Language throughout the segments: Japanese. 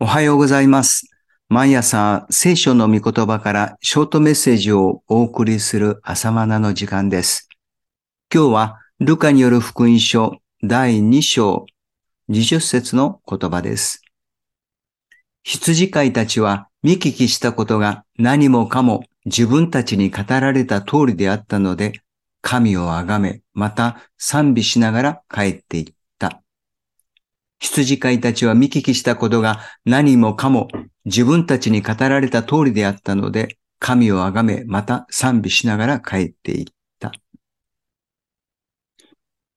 おはようございます。毎朝聖書の御言葉からショートメッセージをお送りする朝マナの時間です。今日はルカによる福音書第2章20節の言葉です。羊飼いたちは見聞きしたことが何もかも自分たちに語られた通りであったので、神をあがめ、また賛美しながら帰っていった。羊飼いたちは見聞きしたことが何もかも自分たちに語られた通りであったので、神をあがめ、また賛美しながら帰っていった。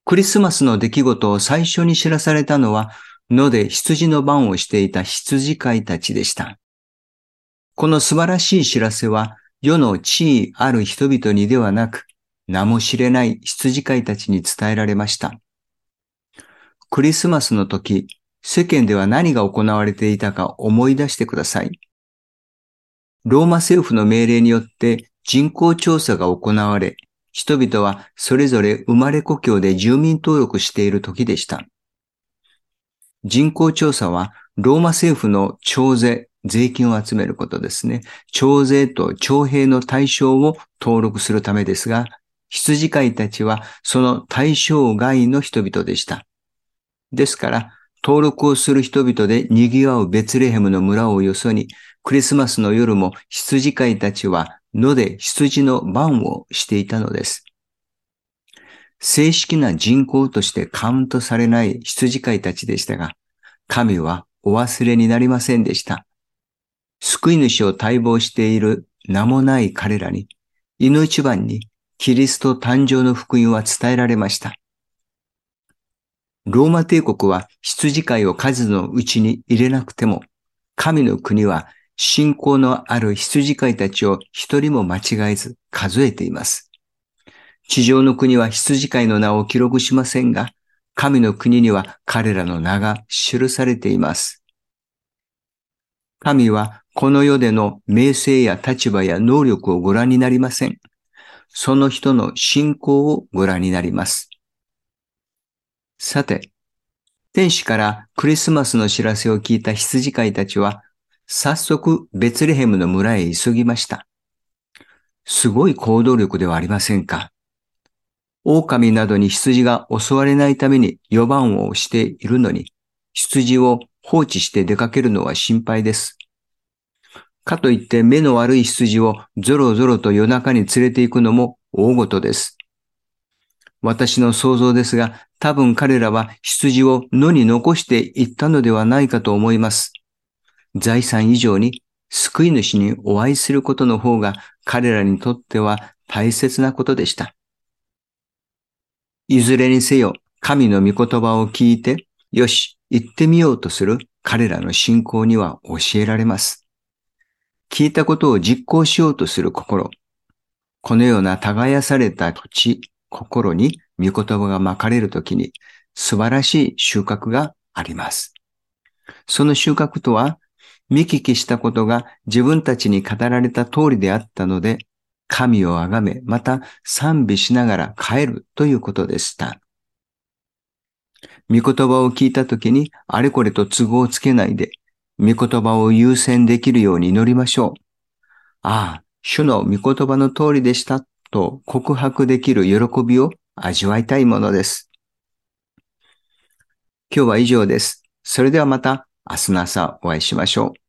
クリスマスの出来事を最初に知らされたのは、野で羊の番をしていた羊飼いたちでした。この素晴らしい知らせは、世の地位ある人々にではなく、名も知れない羊飼いたちに伝えられました。クリスマスの時、世間では何が行われていたか思い出してください。ローマ政府の命令によって人口調査が行われ、人々はそれぞれ生まれ故郷で住民登録している時でした。人口調査はローマ政府の徴税、税金を集めることですね。徴税と徴兵の対象を登録するためですが、羊飼いたちはその対象外の人々でした。ですから、登録をする人々で賑わうベツレヘムの村をよそに、クリスマスの夜も羊飼いたちは野で羊の番をしていたのです。正式な人口としてカウントされない羊飼いたちでしたが、神はお忘れになりませんでした。救い主を待望している名もない彼らに、犬一番にキリスト誕生の福音は伝えられました。ローマ帝国は羊飼いを数のうちに入れなくても、神の国は信仰のある羊飼いたちを一人も間違えず数えています。地上の国は羊飼いの名を記録しませんが、神の国には彼らの名が記されています。神はこの世での名声や立場や能力をご覧になりません。その人の信仰をご覧になります。さて、天使からクリスマスの知らせを聞いた羊飼いたちは、早速ベツレヘムの村へ急ぎました。すごい行動力ではありませんか。狼などに羊が襲われないために予番をしているのに、羊を放置して出かけるのは心配です。かといって目の悪い羊をゾロゾロと夜中に連れて行くのも大事です。私の想像ですが、多分彼らは羊を野に残していったのではないかと思います。財産以上に救い主にお会いすることの方が彼らにとっては大切なことでした。いずれにせよ、神の御言葉を聞いて、よし、行ってみようとする彼らの信仰には教えられます。聞いたことを実行しようとする心。このような耕された土地、心に御言葉がまかれるときに素晴らしい収穫があります。その収穫とは、見聞きしたことが自分たちに語られた通りであったので、神をあがめ、また賛美しながら帰るということでした。御言葉を聞いたときにあれこれと都合をつけないで、御言葉を優先できるように祈りましょう。ああ、主の御言葉の通りでしたと告白できる喜びを味わいたいものです。今日は以上です。それではまた明日の朝お会いしましょう。